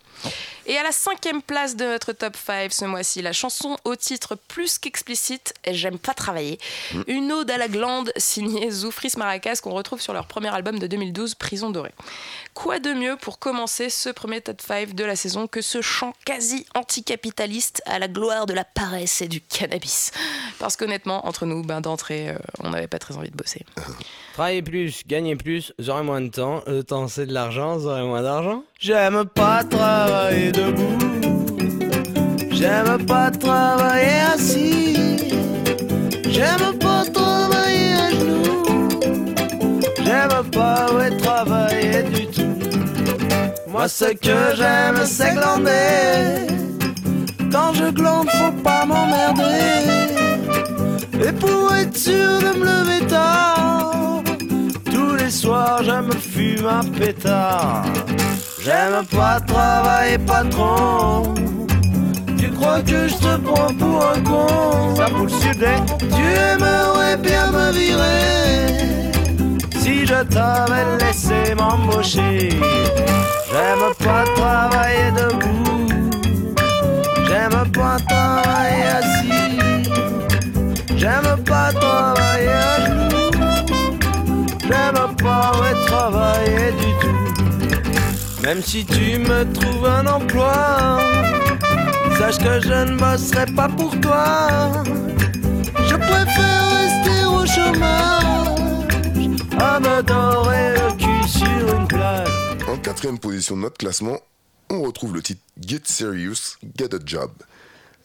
Et à la cinquième place de notre top 5 ce mois-ci, la chanson au titre plus qu'explicite J'aime pas travailler. Mm. Une ode à la glande signée Zoufris Maracas qu'on retrouve sur leur premier album de 2012, Prison Dorée. Quoi de mieux pour commencer ce premier top 5 de la saison que ce chant quasi anticapitaliste à la gloire de la paresse et du cannabis? Parce qu'honnêtement, entre nous, ben, d'entrée, euh, on n'avait pas très envie de bosser. Travailler plus, gagner plus, j'aurai moins de temps. Le temps c'est de l'argent, j'aurai moins d'argent. J'aime pas travailler debout. J'aime pas travailler assis. J'aime pas travailler à genoux. J'aime pas travailler du tout. Moi ce que j'aime c'est glander. Quand je glande faut pas m'emmerder. Et pour être sûr de me lever tard, tous les soirs je me fume un pétard. J'aime pas travailler patron. Tu crois que je te prends pour un con? Ça pour le sud, Tu aimerais bien me virer Si je t'avais laissé m'embaucher. J'aime pas travailler debout. J'aime pas travailler assis. J'aime pas travailler à genoux. J'aime pas travailler du tout Même si tu me trouves un emploi Sache que je ne bosserai pas pour toi Je préfère rester au chômage À me dorer le cul sur une plage En quatrième position de notre classement, on retrouve le titre Get Serious, Get a Job.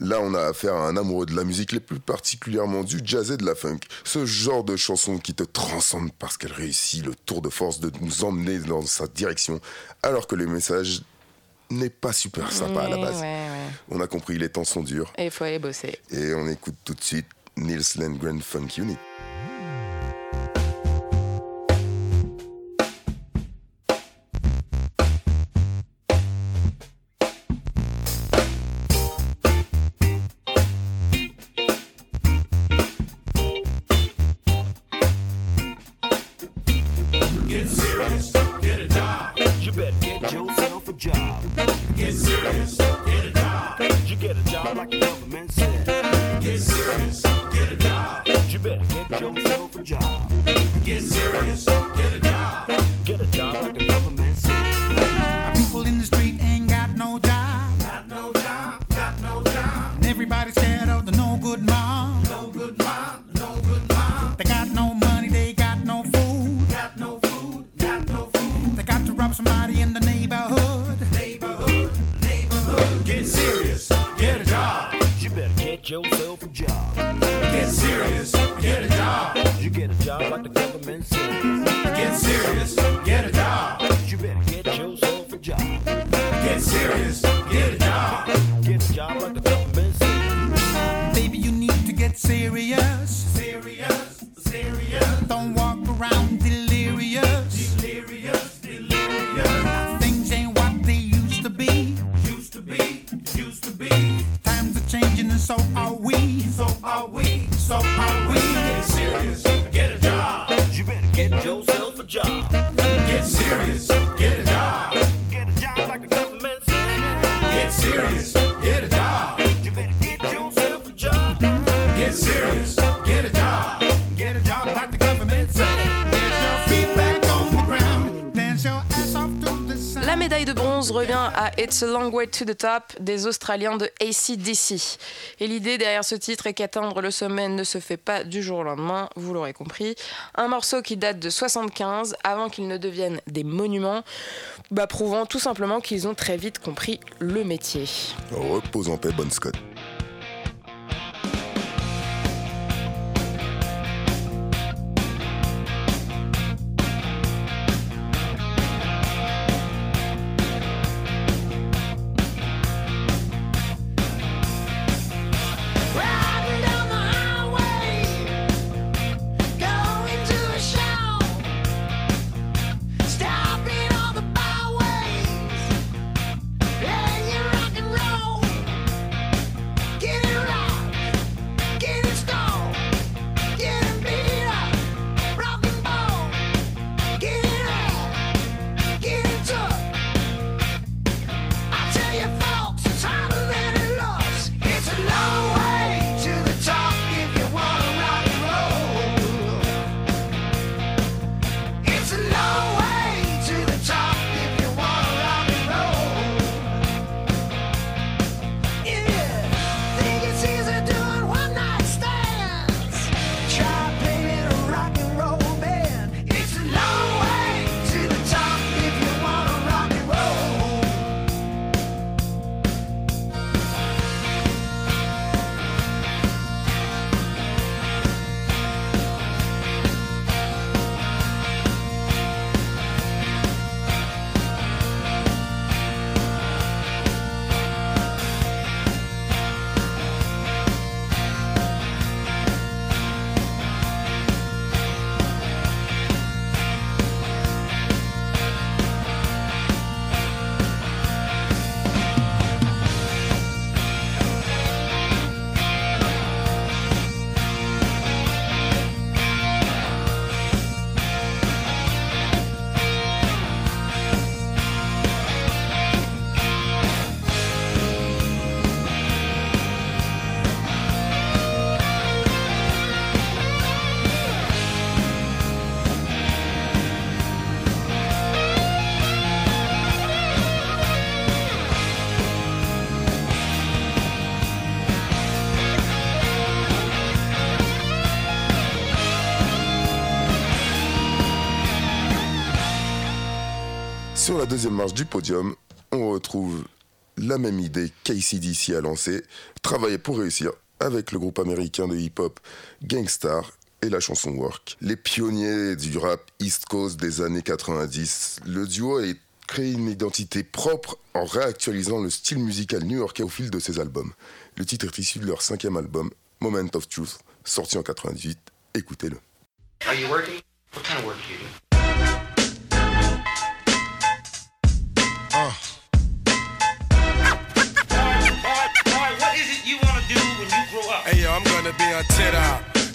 Là, on a affaire à un amoureux de la musique, les plus particulièrement du jazz et de la funk. Ce genre de chanson qui te transcende parce qu'elle réussit le tour de force de nous emmener dans sa direction, alors que le message n'est pas super sympa à la Ouais, base. ouais, ouais. On a compris, les temps sont durs. Et il faut aller bosser. Et on écoute tout de suite Nils Landgren Funk Unit. Get serious, get a job. You better get yourself a job. Get serious, get a job. You get a job like the It's a Long Way to the Top des Australiens de ACDC. Et l'idée derrière ce titre est qu'atteindre le sommet ne se fait pas du jour au lendemain, vous l'aurez compris. Un morceau qui date de 75 avant qu'ils ne deviennent des monuments, bah, prouvant tout simplement qu'ils ont très vite compris le métier. Repose en paix, Bon Scott. deuxième marche du podium, on retrouve la même idée qu'ACDC a lancée, travailler pour réussir avec le groupe américain de hip-hop Gangstar et la chanson Work. Les pionniers du rap East Coast des années 90, le duo a créé une identité propre en réactualisant le style musical new-yorkais au fil de ses albums. Le titre est issu de leur cinquième album, Moment of Truth, sorti en 98. Écoutez-le. Are you working? What kind of work you? to be a tit out.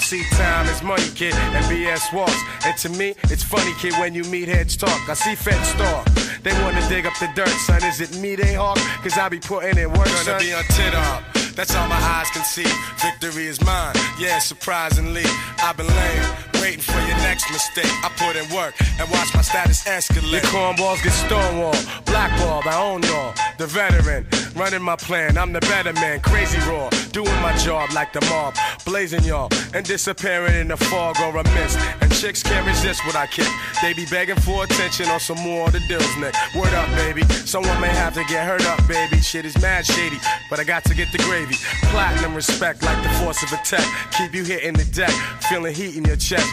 See, time is money, kid, and BS walks. And to me, it's funny, kid, when you meet heads talk. I see feds stalk. They wanna dig up the dirt, son. Is it me they hawk? Cause I be putting in work, Gonna son. be on tit up. That's all my eyes can see. Victory is mine. Yeah, surprisingly, I've been laying, waiting for your next mistake. I put in work and watch my status escalate. Your cornballs get stonewalled, blackballed, I own y'all. The veteran, running my plan, I'm the better man. Crazy raw, doing my job like the mob. Blazing y'all, and disappearing in the fog or a mist. And chicks can't resist what I kick. They be begging for attention on some more of the deals, Nick. Word up, baby. Someone may have to get hurt up, baby. Shit is mad shady, but I got to get the gravy. Platinum respect like the force of a tech. Keep you hitting the deck, feeling heat in your chest.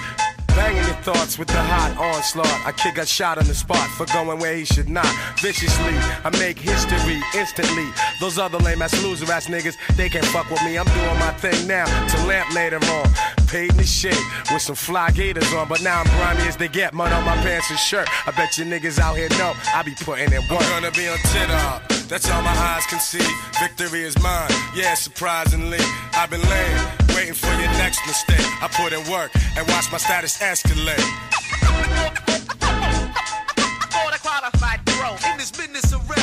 Banging your thoughts with the hot onslaught. A kid got shot on the spot for going where he should not. Viciously, I make history instantly. Those other lame ass loser ass niggas, they can't fuck with me. I'm doing my thing now to lamp later on. Paid in the shit with some fly gators on, but now I'm grimy as they get. Mud on my pants and shirt. I bet you niggas out here know I be putting in work. I'm gonna be on tit. That's all my eyes can see. Victory is mine. Yeah, surprisingly, I've been laying, waiting for your next mistake. I put in work and watch my status escalate. For qualified pro in this business of rap.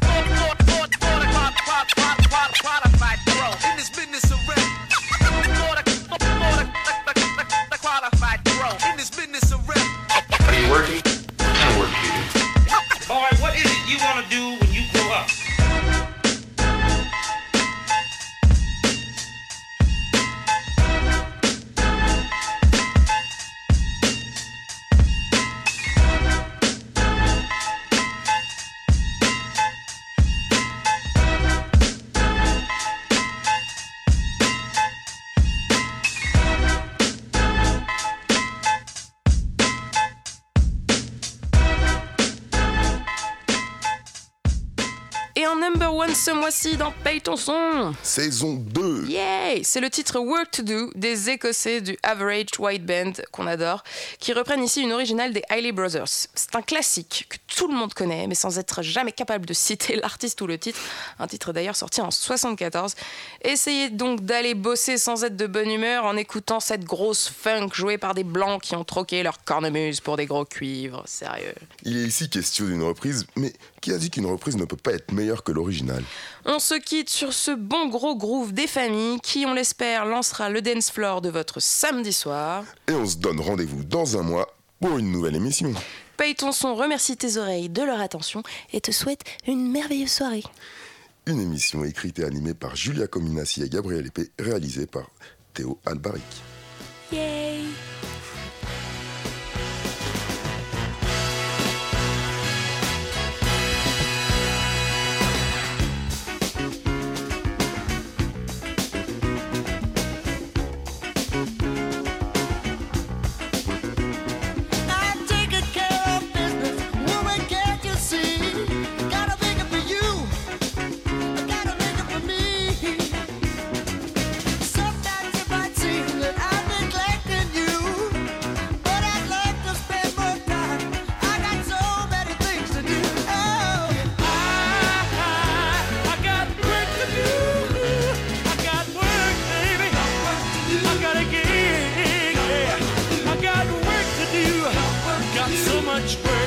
For qualified pro in this business of rap. For qualified pro in this business of rap. Are you working? What kind of work you do? Boy, what is it you want to do ce mois-ci dans Paye ton son. Saison 2. Yay C'est le titre Work to Do des Écossais du Average White Band qu'on adore, qui reprennent ici une originale des Hailey Brothers. C'est un classique que tout le monde connaît, mais sans être jamais capable de citer l'artiste ou le titre. Un titre d'ailleurs sorti en 74. Essayez donc d'aller bosser sans être de bonne humeur en écoutant cette grosse funk jouée par des blancs qui ont troqué leur cornemuse pour des gros cuivres. Sérieux. Il est ici question d'une reprise, mais qui a dit qu'une reprise ne peut pas être meilleure que l'original On se quitte sur ce bon gros groove des familles qui, on l'espère, lancera le dance floor de votre samedi soir. Et on se donne rendez-vous dans un mois pour une nouvelle émission. Paye ton son, remercie tes oreilles de leur attention et te souhaite une merveilleuse soirée. Une émission écrite et animée par Julia Cominassi et Gabriel Épée, réalisée par Théo Albaric. Yay each.